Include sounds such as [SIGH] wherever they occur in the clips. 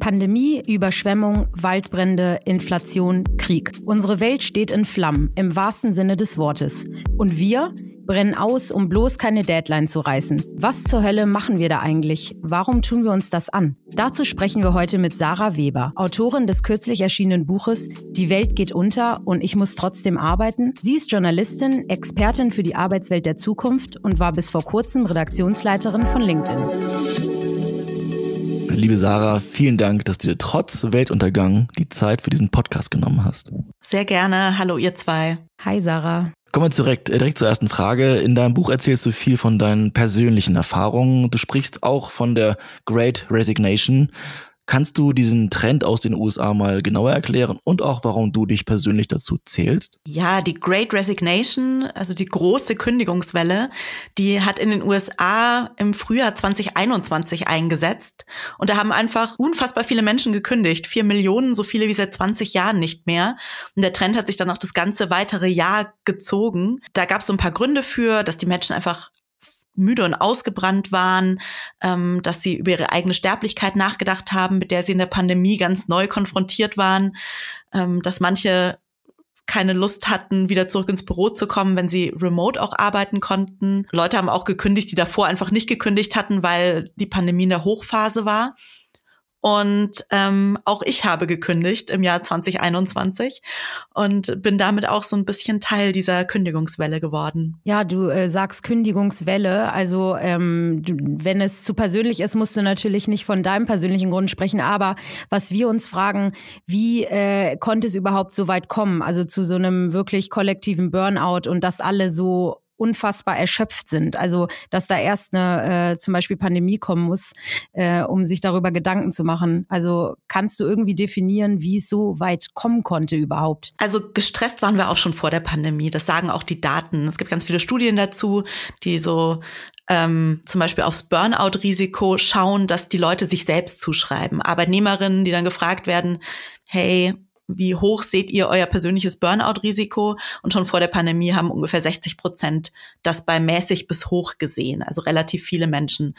Pandemie, Überschwemmung, Waldbrände, Inflation, Krieg. Unsere Welt steht in Flammen, im wahrsten Sinne des Wortes. Und wir brennen aus, um bloß keine Deadline zu reißen. Was zur Hölle machen wir da eigentlich? Warum tun wir uns das an? Dazu sprechen wir heute mit Sarah Weber, Autorin des kürzlich erschienenen Buches Die Welt geht unter und ich muss trotzdem arbeiten. Sie ist Journalistin, Expertin für die Arbeitswelt der Zukunft und war bis vor kurzem Redaktionsleiterin von LinkedIn. Liebe Sarah, vielen Dank, dass du dir trotz Weltuntergang die Zeit für diesen Podcast genommen hast. Sehr gerne. Hallo, ihr zwei. Hi, Sarah. Kommen wir direkt, äh, direkt zur ersten Frage. In deinem Buch erzählst du viel von deinen persönlichen Erfahrungen. Du sprichst auch von der Great Resignation. Kannst du diesen Trend aus den USA mal genauer erklären und auch, warum du dich persönlich dazu zählst? Ja, die Great Resignation, also die große Kündigungswelle, die hat in den USA im Frühjahr 2021 eingesetzt. Und da haben einfach unfassbar viele Menschen gekündigt. Vier Millionen, so viele wie seit 20 Jahren nicht mehr. Und der Trend hat sich dann auch das ganze weitere Jahr gezogen. Da gab es so ein paar Gründe für, dass die Menschen einfach müde und ausgebrannt waren, ähm, dass sie über ihre eigene Sterblichkeit nachgedacht haben, mit der sie in der Pandemie ganz neu konfrontiert waren, ähm, dass manche keine Lust hatten, wieder zurück ins Büro zu kommen, wenn sie remote auch arbeiten konnten. Leute haben auch gekündigt, die davor einfach nicht gekündigt hatten, weil die Pandemie in der Hochphase war. Und ähm, auch ich habe gekündigt im Jahr 2021 und bin damit auch so ein bisschen Teil dieser Kündigungswelle geworden. Ja, du äh, sagst Kündigungswelle. Also ähm, du, wenn es zu persönlich ist, musst du natürlich nicht von deinem persönlichen Grund sprechen. Aber was wir uns fragen, wie äh, konnte es überhaupt so weit kommen? Also zu so einem wirklich kollektiven Burnout und dass alle so unfassbar erschöpft sind. Also dass da erst eine äh, zum Beispiel Pandemie kommen muss, äh, um sich darüber Gedanken zu machen. Also kannst du irgendwie definieren, wie es so weit kommen konnte überhaupt? Also gestresst waren wir auch schon vor der Pandemie. Das sagen auch die Daten. Es gibt ganz viele Studien dazu, die so ähm, zum Beispiel aufs Burnout-Risiko schauen, dass die Leute sich selbst zuschreiben. Arbeitnehmerinnen, die dann gefragt werden, hey, wie hoch seht ihr euer persönliches Burnout-Risiko? Und schon vor der Pandemie haben ungefähr 60 Prozent das bei mäßig bis hoch gesehen, also relativ viele Menschen.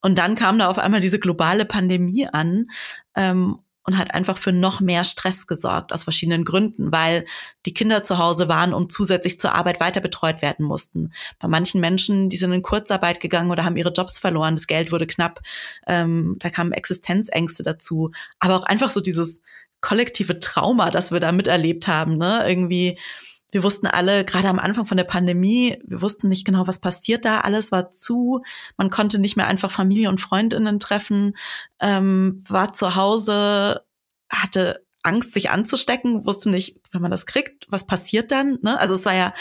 Und dann kam da auf einmal diese globale Pandemie an ähm, und hat einfach für noch mehr Stress gesorgt aus verschiedenen Gründen, weil die Kinder zu Hause waren und zusätzlich zur Arbeit weiter betreut werden mussten. Bei manchen Menschen, die sind in Kurzarbeit gegangen oder haben ihre Jobs verloren, das Geld wurde knapp, ähm, da kamen Existenzängste dazu, aber auch einfach so dieses kollektive Trauma, das wir da miterlebt haben. Ne? Irgendwie, wir wussten alle, gerade am Anfang von der Pandemie, wir wussten nicht genau, was passiert da. Alles war zu. Man konnte nicht mehr einfach Familie und Freundinnen treffen, ähm, war zu Hause, hatte Angst, sich anzustecken, wusste nicht, wenn man das kriegt, was passiert dann. Ne? Also es war ja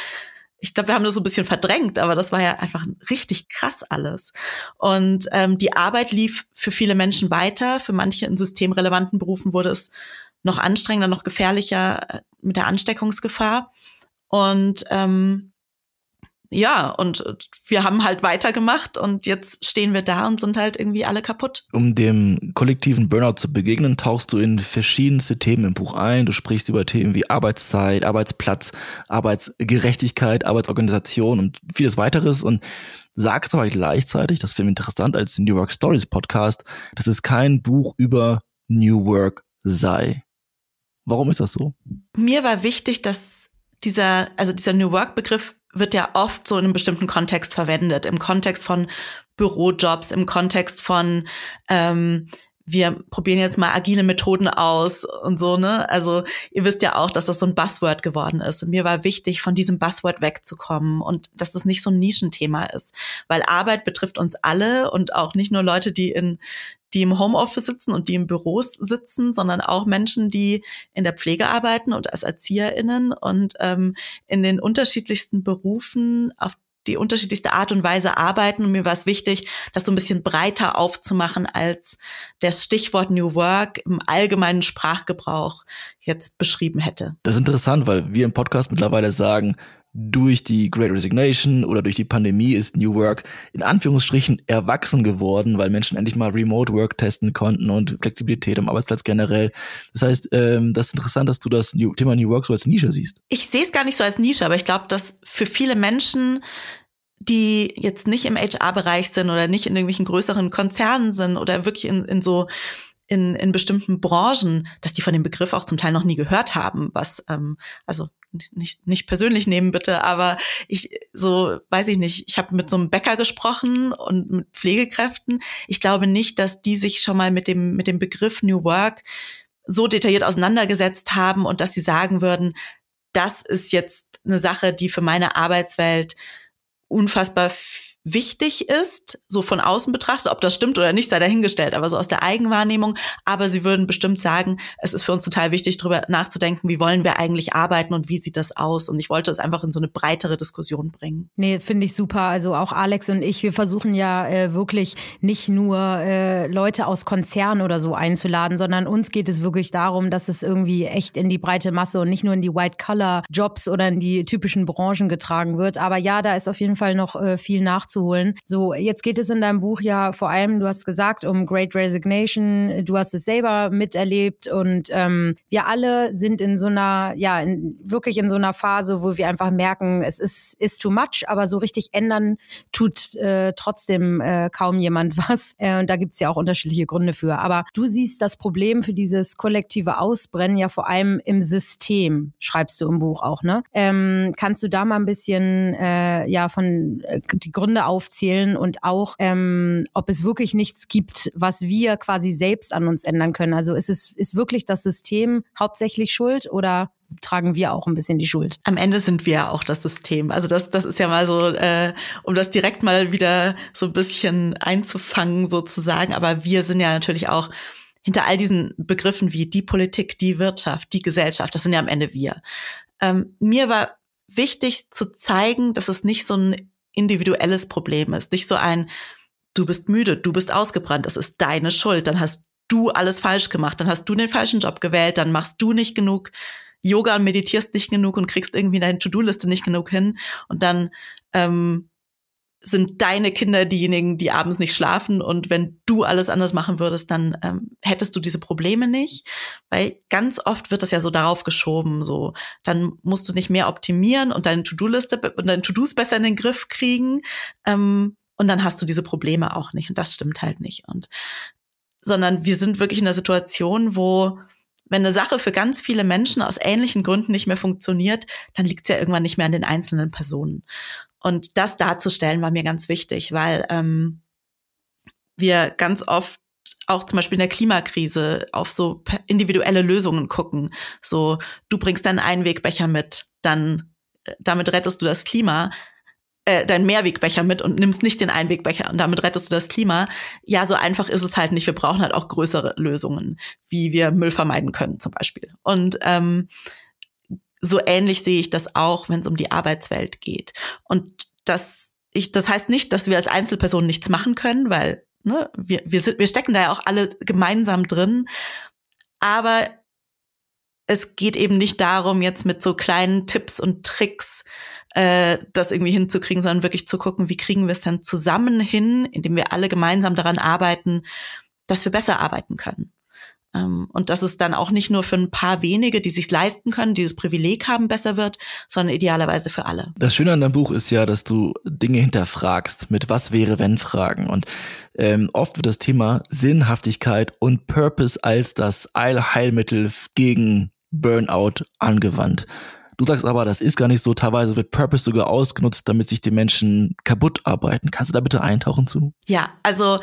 ich glaube, wir haben das so ein bisschen verdrängt, aber das war ja einfach richtig krass alles. Und ähm, die Arbeit lief für viele Menschen weiter. Für manche in systemrelevanten Berufen wurde es noch anstrengender, noch gefährlicher äh, mit der Ansteckungsgefahr. Und ähm, ja, und wir haben halt weitergemacht und jetzt stehen wir da und sind halt irgendwie alle kaputt. Um dem kollektiven Burnout zu begegnen, tauchst du in verschiedenste Themen im Buch ein. Du sprichst über Themen wie Arbeitszeit, Arbeitsplatz, Arbeitsgerechtigkeit, Arbeitsorganisation und vieles weiteres und sagst aber gleichzeitig, das finde ich interessant als New Work Stories Podcast, dass es kein Buch über New Work sei. Warum ist das so? Mir war wichtig, dass dieser, also dieser New Work Begriff wird ja oft so in einem bestimmten Kontext verwendet, im Kontext von Bürojobs, im Kontext von ähm, wir probieren jetzt mal agile Methoden aus und so, ne? Also ihr wisst ja auch, dass das so ein Buzzword geworden ist. Und mir war wichtig, von diesem Buzzword wegzukommen und dass das nicht so ein Nischenthema ist. Weil Arbeit betrifft uns alle und auch nicht nur Leute, die in die im Homeoffice sitzen und die im Büros sitzen, sondern auch Menschen, die in der Pflege arbeiten und als ErzieherInnen und ähm, in den unterschiedlichsten Berufen auf die unterschiedlichste Art und Weise arbeiten. Und mir war es wichtig, das so ein bisschen breiter aufzumachen, als das Stichwort New Work im allgemeinen Sprachgebrauch jetzt beschrieben hätte. Das ist interessant, weil wir im Podcast mittlerweile sagen, durch die Great Resignation oder durch die Pandemie ist New Work in Anführungsstrichen erwachsen geworden, weil Menschen endlich mal Remote Work testen konnten und Flexibilität am Arbeitsplatz generell. Das heißt, ähm, das ist interessant, dass du das Thema New Work so als Nische siehst. Ich sehe es gar nicht so als Nische, aber ich glaube, dass für viele Menschen die jetzt nicht im HR-Bereich sind oder nicht in irgendwelchen größeren Konzernen sind oder wirklich in, in so in, in bestimmten Branchen, dass die von dem Begriff auch zum Teil noch nie gehört haben, was, ähm, also nicht, nicht persönlich nehmen bitte, aber ich so, weiß ich nicht, ich habe mit so einem Bäcker gesprochen und mit Pflegekräften. Ich glaube nicht, dass die sich schon mal mit dem, mit dem Begriff New Work so detailliert auseinandergesetzt haben und dass sie sagen würden, das ist jetzt eine Sache, die für meine Arbeitswelt unfassbar wichtig ist, so von außen betrachtet, ob das stimmt oder nicht, sei dahingestellt, aber so aus der Eigenwahrnehmung. Aber sie würden bestimmt sagen, es ist für uns total wichtig, darüber nachzudenken, wie wollen wir eigentlich arbeiten und wie sieht das aus? Und ich wollte es einfach in so eine breitere Diskussion bringen. Nee, finde ich super. Also auch Alex und ich, wir versuchen ja äh, wirklich nicht nur äh, Leute aus Konzernen oder so einzuladen, sondern uns geht es wirklich darum, dass es irgendwie echt in die breite Masse und nicht nur in die White-Color-Jobs oder in die typischen Branchen getragen wird. Aber ja, da ist auf jeden Fall noch äh, viel nachzudenken nachzuholen. So, jetzt geht es in deinem Buch ja vor allem, du hast gesagt, um Great Resignation. Du hast es selber miterlebt und ähm, wir alle sind in so einer, ja, in, wirklich in so einer Phase, wo wir einfach merken, es ist, ist too much, aber so richtig ändern tut äh, trotzdem äh, kaum jemand [LAUGHS] was. Äh, und da gibt's ja auch unterschiedliche Gründe für. Aber du siehst das Problem für dieses kollektive Ausbrennen ja vor allem im System, schreibst du im Buch auch, ne? Ähm, kannst du da mal ein bisschen äh, ja von äh, die Gründe aufzählen und auch, ähm, ob es wirklich nichts gibt, was wir quasi selbst an uns ändern können. Also ist es ist wirklich das System hauptsächlich schuld oder tragen wir auch ein bisschen die Schuld. Am Ende sind wir ja auch das System. Also das, das ist ja mal so, äh, um das direkt mal wieder so ein bisschen einzufangen sozusagen. Aber wir sind ja natürlich auch hinter all diesen Begriffen wie die Politik, die Wirtschaft, die Gesellschaft. Das sind ja am Ende wir. Ähm, mir war wichtig zu zeigen, dass es nicht so ein individuelles Problem ist. Nicht so ein, du bist müde, du bist ausgebrannt, das ist deine Schuld, dann hast du alles falsch gemacht, dann hast du den falschen Job gewählt, dann machst du nicht genug Yoga und meditierst nicht genug und kriegst irgendwie deine To-Do-Liste nicht genug hin und dann ähm, sind deine Kinder diejenigen, die abends nicht schlafen. Und wenn du alles anders machen würdest, dann ähm, hättest du diese Probleme nicht. Weil ganz oft wird das ja so darauf geschoben, so dann musst du nicht mehr optimieren und deine To-Do-Liste und deine To-Dos besser in den Griff kriegen. Ähm, und dann hast du diese Probleme auch nicht. Und das stimmt halt nicht. Und sondern wir sind wirklich in einer Situation, wo wenn eine Sache für ganz viele Menschen aus ähnlichen Gründen nicht mehr funktioniert, dann liegt es ja irgendwann nicht mehr an den einzelnen Personen. Und das darzustellen war mir ganz wichtig, weil ähm, wir ganz oft auch zum Beispiel in der Klimakrise auf so individuelle Lösungen gucken. So, du bringst deinen Einwegbecher mit, dann äh, damit rettest du das Klima, äh, deinen Mehrwegbecher mit und nimmst nicht den Einwegbecher und damit rettest du das Klima. Ja, so einfach ist es halt nicht. Wir brauchen halt auch größere Lösungen, wie wir Müll vermeiden können zum Beispiel. Und ähm, so ähnlich sehe ich das auch, wenn es um die Arbeitswelt geht. Und das, ich, das heißt nicht, dass wir als Einzelpersonen nichts machen können, weil ne, wir, wir, sind, wir stecken da ja auch alle gemeinsam drin. Aber es geht eben nicht darum, jetzt mit so kleinen Tipps und Tricks äh, das irgendwie hinzukriegen, sondern wirklich zu gucken, wie kriegen wir es dann zusammen hin, indem wir alle gemeinsam daran arbeiten, dass wir besser arbeiten können. Ähm, und dass es dann auch nicht nur für ein paar wenige, die sich leisten können, dieses Privileg haben, besser wird, sondern idealerweise für alle. Das Schöne an deinem Buch ist ja, dass du Dinge hinterfragst mit Was wäre wenn Fragen. Und ähm, oft wird das Thema Sinnhaftigkeit und Purpose als das Allheilmittel gegen Burnout angewandt. Du sagst aber, das ist gar nicht so. Teilweise wird Purpose sogar ausgenutzt, damit sich die Menschen kaputt arbeiten. Kannst du da bitte eintauchen zu? Ja, also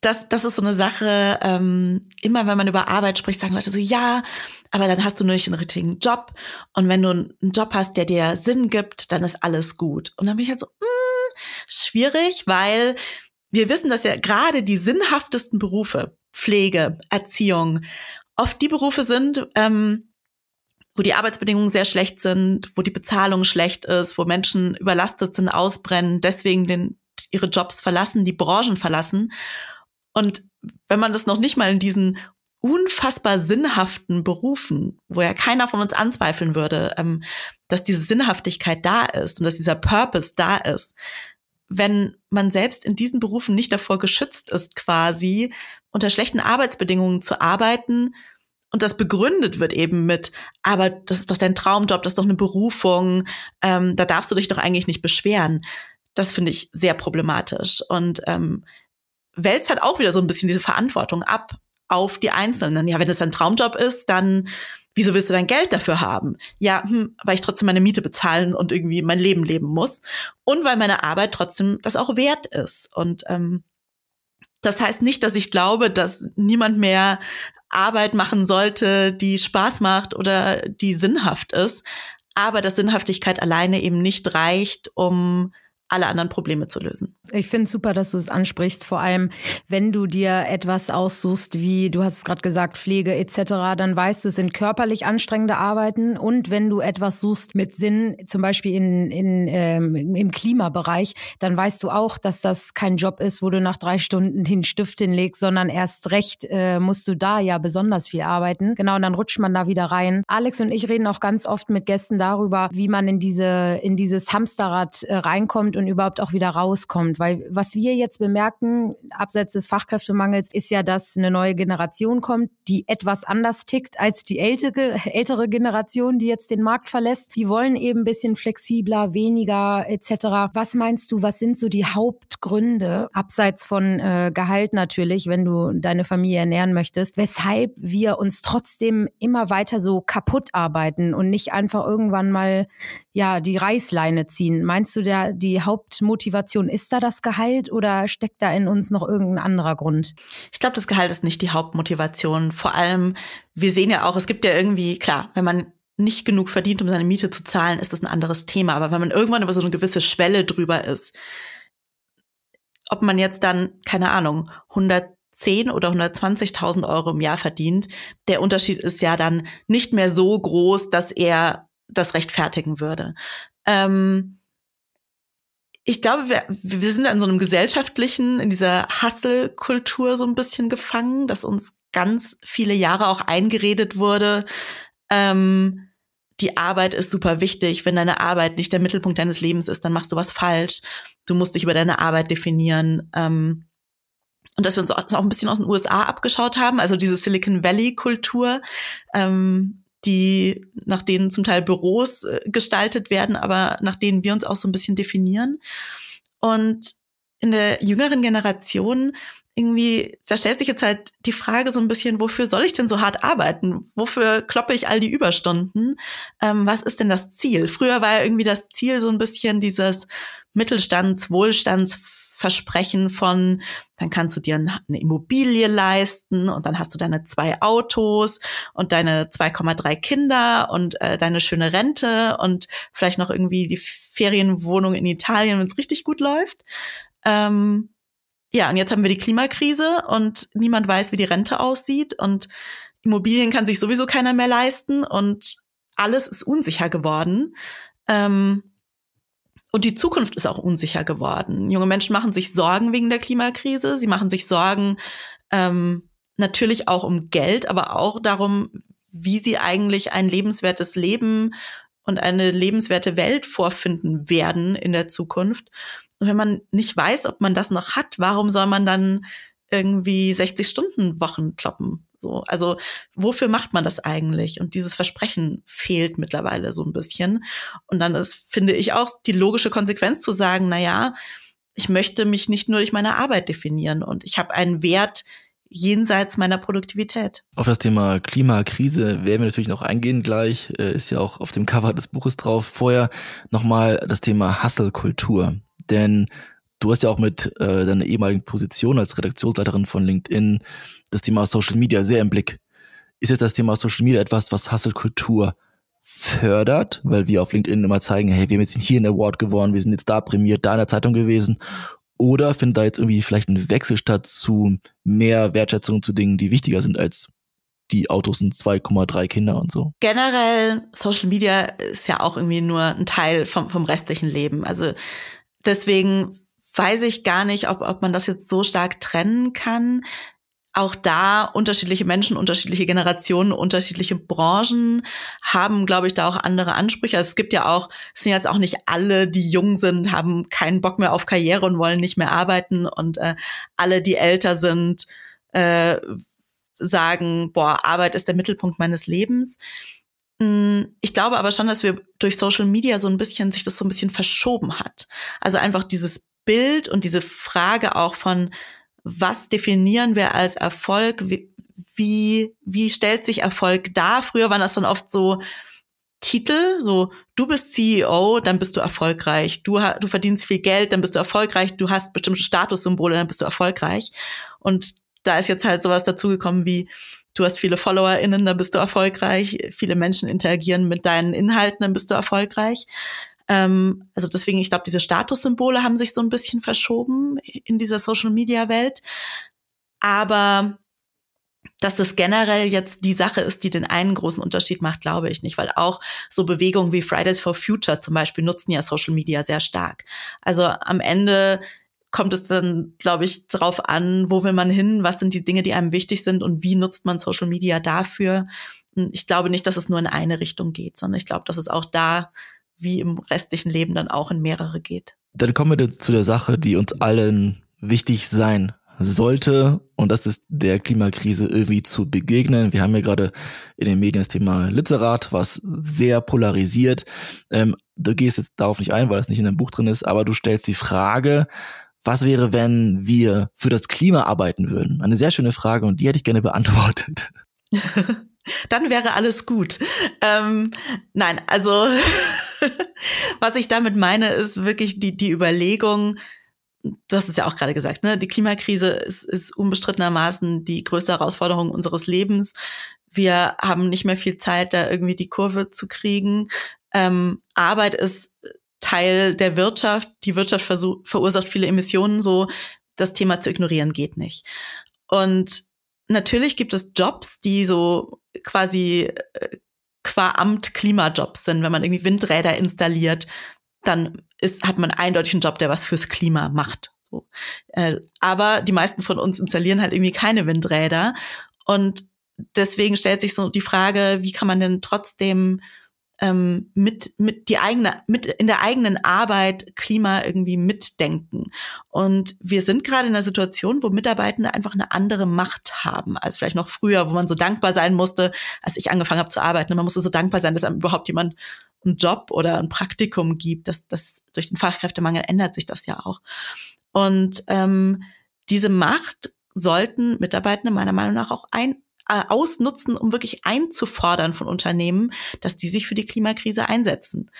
das, das ist so eine Sache, ähm, immer wenn man über Arbeit spricht, sagen Leute so, ja, aber dann hast du nur nicht einen richtigen Job. Und wenn du einen Job hast, der dir Sinn gibt, dann ist alles gut. Und dann bin ich halt so, mh, hm, schwierig, weil wir wissen, dass ja gerade die sinnhaftesten Berufe, Pflege, Erziehung, oft die Berufe sind, ähm, wo die Arbeitsbedingungen sehr schlecht sind, wo die Bezahlung schlecht ist, wo Menschen überlastet sind, ausbrennen, deswegen den, ihre Jobs verlassen, die Branchen verlassen. Und wenn man das noch nicht mal in diesen unfassbar sinnhaften Berufen, wo ja keiner von uns anzweifeln würde, ähm, dass diese Sinnhaftigkeit da ist und dass dieser Purpose da ist. Wenn man selbst in diesen Berufen nicht davor geschützt ist, quasi unter schlechten Arbeitsbedingungen zu arbeiten und das begründet wird eben mit, aber das ist doch dein Traumjob, das ist doch eine Berufung, ähm, da darfst du dich doch eigentlich nicht beschweren. Das finde ich sehr problematisch. Und ähm, wälzt halt auch wieder so ein bisschen diese Verantwortung ab auf die Einzelnen. Ja, wenn es ein Traumjob ist, dann wieso willst du dein Geld dafür haben? Ja, hm, weil ich trotzdem meine Miete bezahlen und irgendwie mein Leben leben muss. Und weil meine Arbeit trotzdem das auch wert ist. Und ähm, das heißt nicht, dass ich glaube, dass niemand mehr Arbeit machen sollte, die Spaß macht oder die sinnhaft ist. Aber dass Sinnhaftigkeit alleine eben nicht reicht, um alle anderen Probleme zu lösen. Ich finde es super, dass du es ansprichst, vor allem wenn du dir etwas aussuchst, wie du hast es gerade gesagt, Pflege etc., dann weißt du, es sind körperlich anstrengende Arbeiten und wenn du etwas suchst mit Sinn, zum Beispiel in, in, ähm, im Klimabereich, dann weißt du auch, dass das kein Job ist, wo du nach drei Stunden den Stift hinlegst, sondern erst recht äh, musst du da ja besonders viel arbeiten. Genau, und dann rutscht man da wieder rein. Alex und ich reden auch ganz oft mit Gästen darüber, wie man in diese in dieses Hamsterrad äh, reinkommt und überhaupt auch wieder rauskommt. Weil was wir jetzt bemerken, abseits des Fachkräftemangels, ist ja, dass eine neue Generation kommt, die etwas anders tickt als die ältere, ältere Generation, die jetzt den Markt verlässt. Die wollen eben ein bisschen flexibler, weniger etc. Was meinst du, was sind so die Hauptgründe, abseits von äh, Gehalt natürlich, wenn du deine Familie ernähren möchtest, weshalb wir uns trotzdem immer weiter so kaputt arbeiten und nicht einfach irgendwann mal ja die Reißleine ziehen? Meinst du, der, die Hauptmotivation ist da das Gehalt oder steckt da in uns noch irgendein anderer Grund? Ich glaube, das Gehalt ist nicht die Hauptmotivation. Vor allem, wir sehen ja auch, es gibt ja irgendwie, klar, wenn man nicht genug verdient, um seine Miete zu zahlen, ist das ein anderes Thema. Aber wenn man irgendwann über so eine gewisse Schwelle drüber ist, ob man jetzt dann, keine Ahnung, 110 oder 120.000 Euro im Jahr verdient, der Unterschied ist ja dann nicht mehr so groß, dass er das rechtfertigen würde. Ähm, ich glaube, wir, wir sind in so einem gesellschaftlichen, in dieser Hustle-Kultur so ein bisschen gefangen, dass uns ganz viele Jahre auch eingeredet wurde, ähm, die Arbeit ist super wichtig. Wenn deine Arbeit nicht der Mittelpunkt deines Lebens ist, dann machst du was falsch. Du musst dich über deine Arbeit definieren. Ähm, und dass wir uns auch, ein bisschen aus den USA abgeschaut haben, also diese Silicon Valley-Kultur, ähm, die nach denen zum Teil Büros äh, gestaltet werden, aber nach denen wir uns auch so ein bisschen definieren. Und in der jüngeren Generation irgendwie, da stellt sich jetzt halt die Frage so ein bisschen, wofür soll ich denn so hart arbeiten? Wofür kloppe ich all die Überstunden? Ähm, was ist denn das Ziel? Früher war ja irgendwie das Ziel so ein bisschen dieses Mittelstands-, Wohlstands- Versprechen von, dann kannst du dir eine Immobilie leisten und dann hast du deine zwei Autos und deine 2,3 Kinder und äh, deine schöne Rente und vielleicht noch irgendwie die Ferienwohnung in Italien, wenn es richtig gut läuft. Ähm, ja, und jetzt haben wir die Klimakrise und niemand weiß, wie die Rente aussieht und Immobilien kann sich sowieso keiner mehr leisten und alles ist unsicher geworden. Ähm, und die Zukunft ist auch unsicher geworden. Junge Menschen machen sich Sorgen wegen der Klimakrise. Sie machen sich Sorgen ähm, natürlich auch um Geld, aber auch darum, wie sie eigentlich ein lebenswertes Leben und eine lebenswerte Welt vorfinden werden in der Zukunft. Und wenn man nicht weiß, ob man das noch hat, warum soll man dann irgendwie 60 Stunden Wochen kloppen? So, also wofür macht man das eigentlich? Und dieses Versprechen fehlt mittlerweile so ein bisschen. Und dann ist, finde ich, auch die logische Konsequenz zu sagen, na ja, ich möchte mich nicht nur durch meine Arbeit definieren und ich habe einen Wert jenseits meiner Produktivität. Auf das Thema Klimakrise werden wir natürlich noch eingehen gleich, äh, ist ja auch auf dem Cover des Buches drauf. Vorher nochmal das Thema Hustle-Kultur. Denn Du hast ja auch mit äh, deiner ehemaligen Position als Redaktionsleiterin von LinkedIn das Thema Social Media sehr im Blick. Ist jetzt das Thema Social Media etwas, was Hustle-Kultur fördert, weil wir auf LinkedIn immer zeigen, hey, wir haben jetzt hier einen Award gewonnen, wir sind jetzt da prämiert, da in der Zeitung gewesen. Oder findet da jetzt irgendwie vielleicht ein Wechsel statt zu mehr Wertschätzung zu Dingen, die wichtiger sind als die Autos und 2,3 Kinder und so. Generell, Social Media ist ja auch irgendwie nur ein Teil vom, vom restlichen Leben. Also deswegen weiß ich gar nicht, ob, ob man das jetzt so stark trennen kann. Auch da unterschiedliche Menschen, unterschiedliche Generationen, unterschiedliche Branchen haben, glaube ich, da auch andere Ansprüche. Also es gibt ja auch, es sind jetzt auch nicht alle, die jung sind, haben keinen Bock mehr auf Karriere und wollen nicht mehr arbeiten. Und äh, alle, die älter sind, äh, sagen, boah, Arbeit ist der Mittelpunkt meines Lebens. Hm, ich glaube aber schon, dass wir durch Social Media so ein bisschen sich das so ein bisschen verschoben hat. Also einfach dieses Bild und diese Frage auch von, was definieren wir als Erfolg? Wie, wie, stellt sich Erfolg dar? Früher waren das dann oft so Titel, so du bist CEO, dann bist du erfolgreich, du, du verdienst viel Geld, dann bist du erfolgreich, du hast bestimmte Statussymbole, dann bist du erfolgreich. Und da ist jetzt halt sowas dazugekommen wie, du hast viele FollowerInnen, dann bist du erfolgreich, viele Menschen interagieren mit deinen Inhalten, dann bist du erfolgreich. Ähm, also deswegen, ich glaube, diese Statussymbole haben sich so ein bisschen verschoben in dieser Social-Media-Welt. Aber dass das generell jetzt die Sache ist, die den einen großen Unterschied macht, glaube ich nicht, weil auch so Bewegungen wie Fridays for Future zum Beispiel nutzen ja Social Media sehr stark. Also am Ende kommt es dann, glaube ich, drauf an, wo will man hin, was sind die Dinge, die einem wichtig sind und wie nutzt man Social Media dafür. Ich glaube nicht, dass es nur in eine Richtung geht, sondern ich glaube, dass es auch da wie im restlichen Leben dann auch in mehrere geht. Dann kommen wir zu der Sache, die uns allen wichtig sein sollte, und das ist der Klimakrise irgendwie zu begegnen. Wir haben ja gerade in den Medien das Thema Literat, was sehr polarisiert. Ähm, du gehst jetzt darauf nicht ein, weil das nicht in deinem Buch drin ist, aber du stellst die Frage, was wäre, wenn wir für das Klima arbeiten würden? Eine sehr schöne Frage und die hätte ich gerne beantwortet. [LAUGHS] Dann wäre alles gut. Ähm, nein, also [LAUGHS] was ich damit meine, ist wirklich die, die Überlegung, du hast es ja auch gerade gesagt, ne? Die Klimakrise ist, ist unbestrittenermaßen die größte Herausforderung unseres Lebens. Wir haben nicht mehr viel Zeit, da irgendwie die Kurve zu kriegen. Ähm, Arbeit ist Teil der Wirtschaft. Die Wirtschaft verursacht viele Emissionen, so das Thema zu ignorieren geht nicht. Und natürlich gibt es Jobs, die so quasi äh, qua Amt Klimajobs sind. Wenn man irgendwie Windräder installiert, dann ist, hat man eindeutig einen Job, der was fürs Klima macht. So. Äh, aber die meisten von uns installieren halt irgendwie keine Windräder. Und deswegen stellt sich so die Frage, wie kann man denn trotzdem ähm, mit mit die eigene mit in der eigenen Arbeit Klima irgendwie mitdenken. Und wir sind gerade in einer Situation wo Mitarbeitende einfach eine andere Macht haben als vielleicht noch früher wo man so dankbar sein musste als ich angefangen habe zu arbeiten. Man musste so dankbar sein dass einem überhaupt jemand einen Job oder ein Praktikum gibt. Das das durch den Fachkräftemangel ändert sich das ja auch. Und ähm, diese Macht sollten Mitarbeitende meiner Meinung nach auch ein äh, ausnutzen, um wirklich einzufordern von Unternehmen, dass die sich für die Klimakrise einsetzen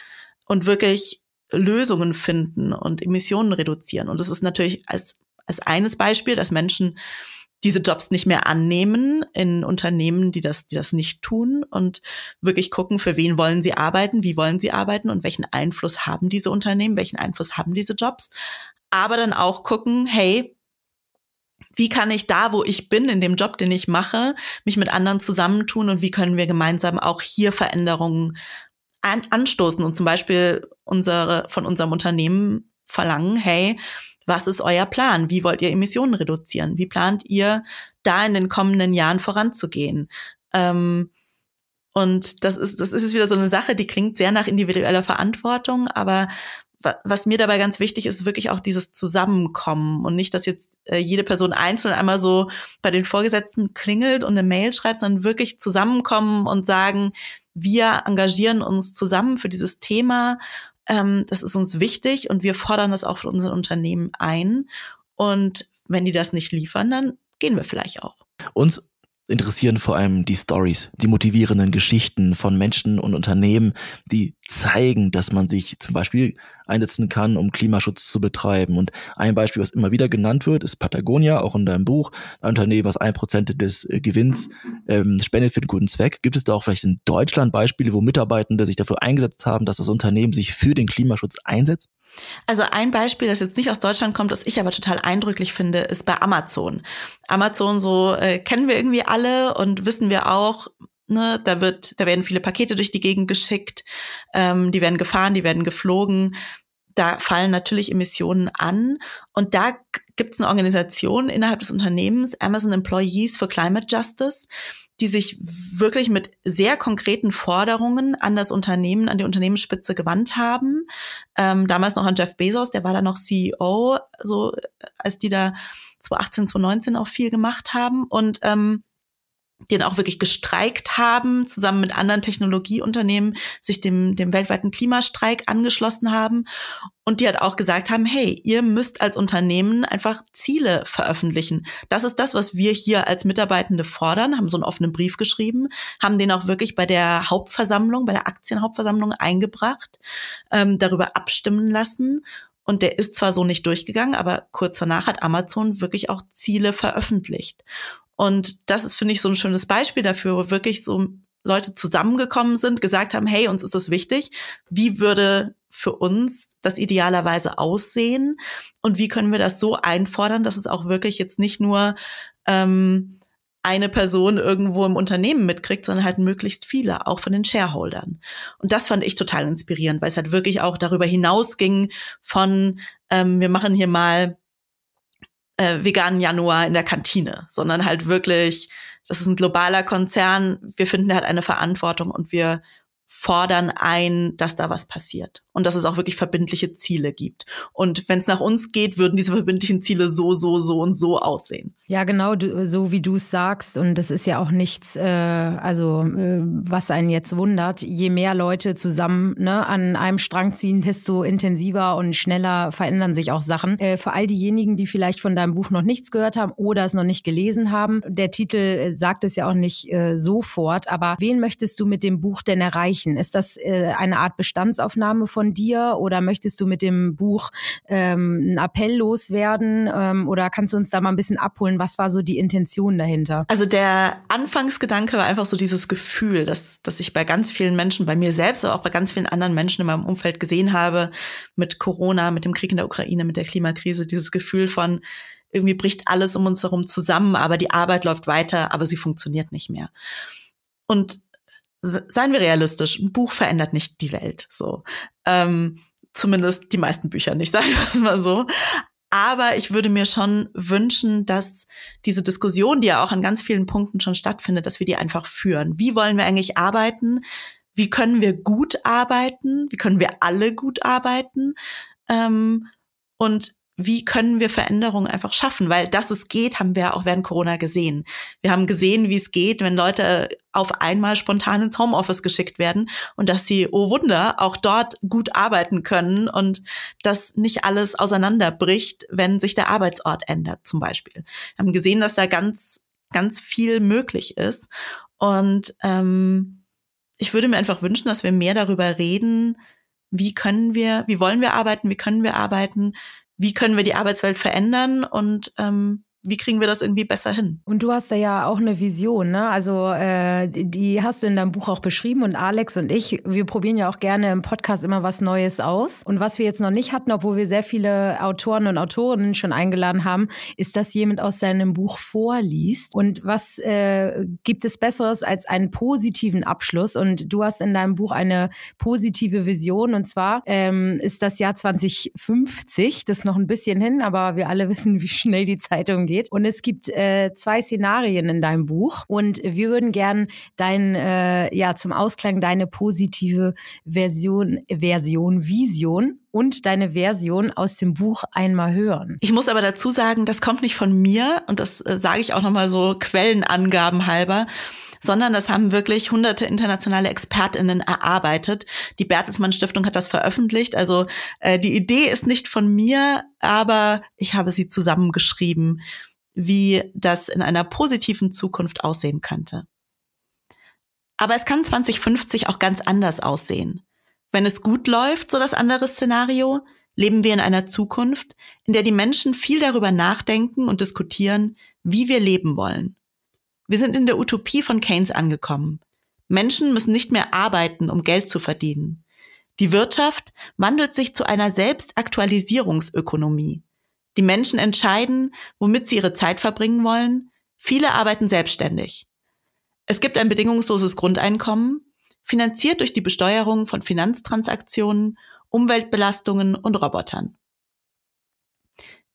und wirklich Lösungen finden und Emissionen reduzieren. Und das ist natürlich als, als eines Beispiel, dass Menschen diese Jobs nicht mehr annehmen in Unternehmen, die das, die das nicht tun und wirklich gucken, für wen wollen sie arbeiten, wie wollen sie arbeiten und welchen Einfluss haben diese Unternehmen, welchen Einfluss haben diese Jobs. Aber dann auch gucken, hey, wie kann ich da, wo ich bin, in dem Job, den ich mache, mich mit anderen zusammentun und wie können wir gemeinsam auch hier Veränderungen an, anstoßen und zum Beispiel unsere, von unserem Unternehmen verlangen, hey, was ist euer Plan? Wie wollt ihr Emissionen reduzieren? Wie plant ihr, da in den kommenden Jahren voranzugehen? Ähm, und das ist, das ist wieder so eine Sache, die klingt sehr nach individueller Verantwortung, aber was mir dabei ganz wichtig ist, wirklich auch dieses Zusammenkommen und nicht, dass jetzt äh, jede Person einzeln einmal so bei den Vorgesetzten klingelt und eine Mail schreibt, sondern wirklich zusammenkommen und sagen, wir engagieren uns zusammen für dieses Thema. Ähm, das ist uns wichtig und wir fordern das auch von unseren Unternehmen ein. Und wenn die das nicht liefern, dann gehen wir vielleicht auch. Uns interessieren vor allem die Stories, die motivierenden Geschichten von Menschen und Unternehmen, die zeigen, dass man sich zum Beispiel einsetzen kann, um Klimaschutz zu betreiben. Und ein Beispiel, was immer wieder genannt wird, ist Patagonia, auch in deinem Buch, ein Unternehmen, was ein Prozent des äh, Gewinns ähm, spendet für den guten Zweck. Gibt es da auch vielleicht in Deutschland Beispiele, wo Mitarbeitende sich dafür eingesetzt haben, dass das Unternehmen sich für den Klimaschutz einsetzt? Also ein Beispiel, das jetzt nicht aus Deutschland kommt, das ich aber total eindrücklich finde, ist bei Amazon. Amazon so äh, kennen wir irgendwie alle und wissen wir auch, ne, da wird, da werden viele Pakete durch die Gegend geschickt, ähm, die werden gefahren, die werden geflogen. Da fallen natürlich Emissionen an und da gibt es eine Organisation innerhalb des Unternehmens, Amazon Employees for Climate Justice, die sich wirklich mit sehr konkreten Forderungen an das Unternehmen, an die Unternehmensspitze gewandt haben. Ähm, damals noch an Jeff Bezos, der war da noch CEO, so als die da 2018, 2019 auch viel gemacht haben. Und ähm, die dann auch wirklich gestreikt haben, zusammen mit anderen Technologieunternehmen sich dem, dem weltweiten Klimastreik angeschlossen haben und die halt auch gesagt haben, hey, ihr müsst als Unternehmen einfach Ziele veröffentlichen. Das ist das, was wir hier als Mitarbeitende fordern, haben so einen offenen Brief geschrieben, haben den auch wirklich bei der Hauptversammlung, bei der Aktienhauptversammlung eingebracht, ähm, darüber abstimmen lassen und der ist zwar so nicht durchgegangen, aber kurz danach hat Amazon wirklich auch Ziele veröffentlicht. Und das ist, finde ich, so ein schönes Beispiel dafür, wo wirklich so Leute zusammengekommen sind, gesagt haben, hey, uns ist es wichtig. Wie würde für uns das idealerweise aussehen? Und wie können wir das so einfordern, dass es auch wirklich jetzt nicht nur ähm, eine Person irgendwo im Unternehmen mitkriegt, sondern halt möglichst viele, auch von den Shareholdern. Und das fand ich total inspirierend, weil es halt wirklich auch darüber hinausging von, ähm, wir machen hier mal äh, veganen Januar in der Kantine, sondern halt wirklich, das ist ein globaler Konzern, wir finden, hat eine Verantwortung und wir fordern ein, dass da was passiert und dass es auch wirklich verbindliche Ziele gibt. Und wenn es nach uns geht, würden diese verbindlichen Ziele so, so, so und so aussehen. Ja, genau, du, so wie du es sagst. Und das ist ja auch nichts, äh, also äh, was einen jetzt wundert. Je mehr Leute zusammen ne, an einem Strang ziehen, desto intensiver und schneller verändern sich auch Sachen. Äh, für all diejenigen, die vielleicht von deinem Buch noch nichts gehört haben oder es noch nicht gelesen haben, der Titel äh, sagt es ja auch nicht äh, sofort. Aber wen möchtest du mit dem Buch denn erreichen? Ist das äh, eine Art Bestandsaufnahme von dir oder möchtest du mit dem Buch ähm, einen Appell loswerden ähm, oder kannst du uns da mal ein bisschen abholen? Was war so die Intention dahinter? Also der Anfangsgedanke war einfach so dieses Gefühl, dass, dass ich bei ganz vielen Menschen, bei mir selbst, aber auch bei ganz vielen anderen Menschen in meinem Umfeld gesehen habe, mit Corona, mit dem Krieg in der Ukraine, mit der Klimakrise, dieses Gefühl von, irgendwie bricht alles um uns herum zusammen, aber die Arbeit läuft weiter, aber sie funktioniert nicht mehr. Und seien wir realistisch, ein Buch verändert nicht die Welt. So. Ähm, zumindest die meisten Bücher nicht, [LAUGHS] sagen wir es mal so. Aber ich würde mir schon wünschen, dass diese Diskussion, die ja auch an ganz vielen Punkten schon stattfindet, dass wir die einfach führen. Wie wollen wir eigentlich arbeiten? Wie können wir gut arbeiten? Wie können wir alle gut arbeiten? Ähm, und wie können wir Veränderungen einfach schaffen? Weil dass es geht, haben wir auch während Corona gesehen. Wir haben gesehen, wie es geht, wenn Leute auf einmal spontan ins Homeoffice geschickt werden und dass sie, oh Wunder, auch dort gut arbeiten können und dass nicht alles auseinanderbricht, wenn sich der Arbeitsort ändert, zum Beispiel. Wir haben gesehen, dass da ganz, ganz viel möglich ist. Und ähm, ich würde mir einfach wünschen, dass wir mehr darüber reden, wie können wir, wie wollen wir arbeiten, wie können wir arbeiten, wie können wir die Arbeitswelt verändern? Und ähm, wie kriegen wir das irgendwie besser hin? Und du hast da ja auch eine Vision, ne? Also äh, die hast du in deinem Buch auch beschrieben und Alex und ich, wir probieren ja auch gerne im Podcast immer was Neues aus. Und was wir jetzt noch nicht hatten, obwohl wir sehr viele Autoren und Autorinnen schon eingeladen haben, ist, dass jemand aus seinem Buch vorliest. Und was äh, gibt es Besseres als einen positiven Abschluss? Und du hast in deinem Buch eine positive Vision. Und zwar ähm, ist das Jahr 2050, das ist noch ein bisschen hin, aber wir alle [LAUGHS] wissen, wie schnell die Zeit umgeht geht. Und es gibt äh, zwei Szenarien in deinem Buch. Und wir würden gern dein, äh, ja, zum Ausklang deine positive Version, Version, Vision und deine Version aus dem Buch einmal hören. Ich muss aber dazu sagen, das kommt nicht von mir und das äh, sage ich auch nochmal so Quellenangaben halber sondern das haben wirklich hunderte internationale ExpertInnen erarbeitet. Die Bertelsmann Stiftung hat das veröffentlicht. Also äh, die Idee ist nicht von mir, aber ich habe sie zusammengeschrieben, wie das in einer positiven Zukunft aussehen könnte. Aber es kann 2050 auch ganz anders aussehen. Wenn es gut läuft, so das andere Szenario, leben wir in einer Zukunft, in der die Menschen viel darüber nachdenken und diskutieren, wie wir leben wollen. Wir sind in der Utopie von Keynes angekommen. Menschen müssen nicht mehr arbeiten, um Geld zu verdienen. Die Wirtschaft wandelt sich zu einer Selbstaktualisierungsökonomie. Die Menschen entscheiden, womit sie ihre Zeit verbringen wollen. Viele arbeiten selbstständig. Es gibt ein bedingungsloses Grundeinkommen, finanziert durch die Besteuerung von Finanztransaktionen, Umweltbelastungen und Robotern.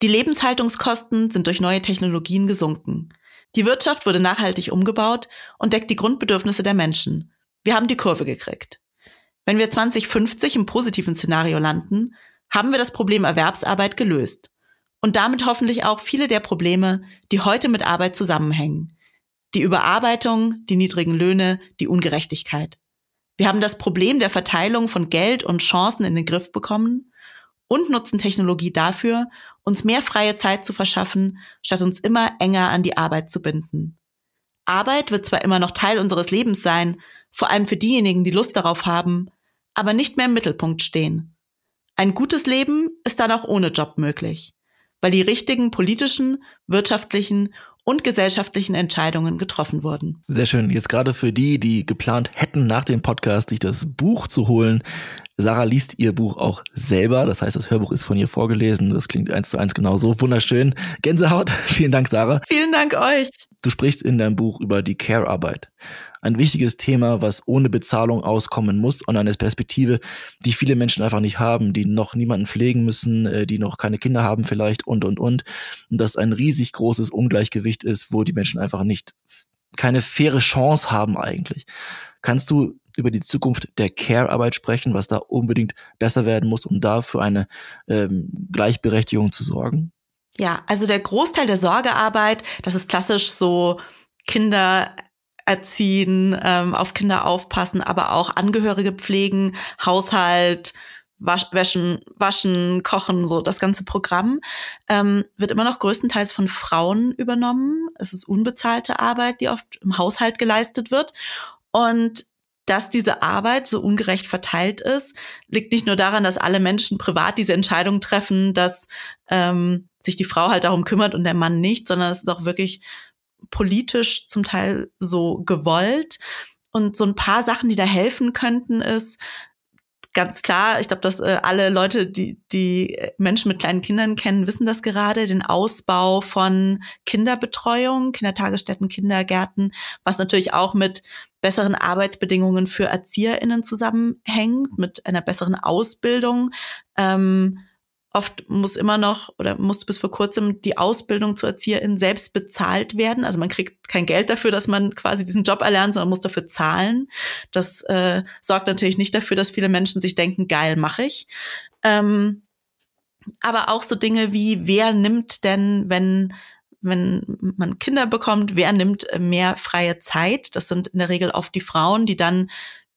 Die Lebenshaltungskosten sind durch neue Technologien gesunken. Die Wirtschaft wurde nachhaltig umgebaut und deckt die Grundbedürfnisse der Menschen. Wir haben die Kurve gekriegt. Wenn wir 2050 im positiven Szenario landen, haben wir das Problem Erwerbsarbeit gelöst. Und damit hoffentlich auch viele der Probleme, die heute mit Arbeit zusammenhängen. Die Überarbeitung, die niedrigen Löhne, die Ungerechtigkeit. Wir haben das Problem der Verteilung von Geld und Chancen in den Griff bekommen und nutzen Technologie dafür, uns mehr freie Zeit zu verschaffen, statt uns immer enger an die Arbeit zu binden. Arbeit wird zwar immer noch Teil unseres Lebens sein, vor allem für diejenigen, die Lust darauf haben, aber nicht mehr im Mittelpunkt stehen. Ein gutes Leben ist dann auch ohne Job möglich, weil die richtigen politischen, wirtschaftlichen und gesellschaftlichen Entscheidungen getroffen wurden. Sehr schön. Jetzt gerade für die, die geplant hätten, nach dem Podcast sich das Buch zu holen. Sarah liest ihr Buch auch selber. Das heißt, das Hörbuch ist von ihr vorgelesen. Das klingt eins zu eins genauso. Wunderschön. Gänsehaut. [LAUGHS] Vielen Dank, Sarah. Vielen Dank euch. Du sprichst in deinem Buch über die Care-Arbeit. Ein wichtiges Thema, was ohne Bezahlung auskommen muss und eine Perspektive, die viele Menschen einfach nicht haben, die noch niemanden pflegen müssen, äh, die noch keine Kinder haben vielleicht und, und, und. Und das ein riesig großes Ungleichgewicht ist, wo die Menschen einfach nicht keine faire Chance haben eigentlich. Kannst du über die Zukunft der Care-Arbeit sprechen, was da unbedingt besser werden muss, um da für eine ähm, Gleichberechtigung zu sorgen? Ja, also der Großteil der Sorgearbeit, das ist klassisch so Kinder erziehen, ähm, auf Kinder aufpassen, aber auch Angehörige pflegen, Haushalt, waschen, waschen, kochen, so das ganze Programm ähm, wird immer noch größtenteils von Frauen übernommen. Es ist unbezahlte Arbeit, die oft im Haushalt geleistet wird. Und dass diese Arbeit so ungerecht verteilt ist, liegt nicht nur daran, dass alle Menschen privat diese Entscheidung treffen, dass ähm, sich die Frau halt darum kümmert und der Mann nicht, sondern es ist auch wirklich politisch zum Teil so gewollt. Und so ein paar Sachen, die da helfen könnten, ist ganz klar, ich glaube, dass äh, alle Leute, die die Menschen mit kleinen Kindern kennen, wissen das gerade, den Ausbau von Kinderbetreuung, Kindertagesstätten, Kindergärten, was natürlich auch mit besseren Arbeitsbedingungen für ErzieherInnen zusammenhängt, mit einer besseren Ausbildung. Ähm, Oft muss immer noch oder musste bis vor kurzem die Ausbildung zur Erzieherin selbst bezahlt werden. Also man kriegt kein Geld dafür, dass man quasi diesen Job erlernt, sondern muss dafür zahlen. Das äh, sorgt natürlich nicht dafür, dass viele Menschen sich denken, geil, mache ich. Ähm, aber auch so Dinge wie, wer nimmt denn, wenn wenn man Kinder bekommt, wer nimmt mehr freie Zeit? Das sind in der Regel oft die Frauen, die dann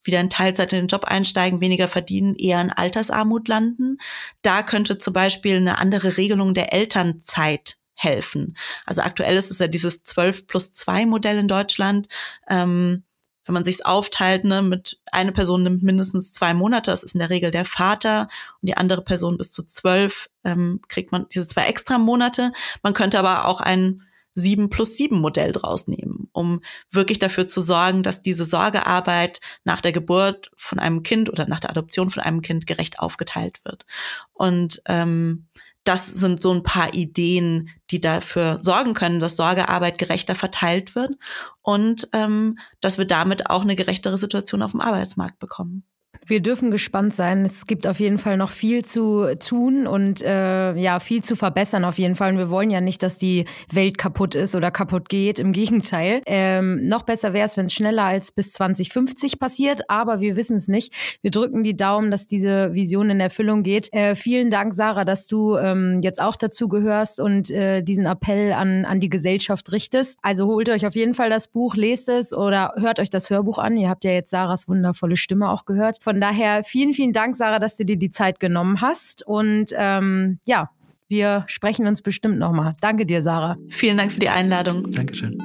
wieder in Teilzeit in den Job einsteigen, weniger verdienen, eher in Altersarmut landen. Da könnte zum Beispiel eine andere Regelung der Elternzeit helfen. Also aktuell ist es ja dieses 12 plus 2 Modell in Deutschland. Ähm, wenn man sich's aufteilt, ne, mit eine Person nimmt mindestens zwei Monate, das ist in der Regel der Vater, und die andere Person bis zu zwölf, ähm, kriegt man diese zwei extra Monate. Man könnte aber auch ein 7 plus 7 Modell draus nehmen, um wirklich dafür zu sorgen, dass diese Sorgearbeit nach der Geburt von einem Kind oder nach der Adoption von einem Kind gerecht aufgeteilt wird. Und ähm, das sind so ein paar Ideen, die dafür sorgen können, dass Sorgearbeit gerechter verteilt wird und ähm, dass wir damit auch eine gerechtere Situation auf dem Arbeitsmarkt bekommen. Wir dürfen gespannt sein. Es gibt auf jeden Fall noch viel zu tun und äh, ja, viel zu verbessern auf jeden Fall. Und wir wollen ja nicht, dass die Welt kaputt ist oder kaputt geht. Im Gegenteil. Ähm, noch besser wäre es, wenn es schneller als bis 2050 passiert, aber wir wissen es nicht. Wir drücken die Daumen, dass diese Vision in Erfüllung geht. Äh, vielen Dank, Sarah, dass du ähm, jetzt auch dazu gehörst und äh, diesen Appell an, an die Gesellschaft richtest. Also holt euch auf jeden Fall das Buch, lest es oder hört euch das Hörbuch an. Ihr habt ja jetzt Sarahs wundervolle Stimme auch gehört. Von daher vielen, vielen Dank, Sarah, dass du dir die Zeit genommen hast. Und ähm, ja, wir sprechen uns bestimmt nochmal. Danke dir, Sarah. Vielen Dank für die Einladung. Dankeschön.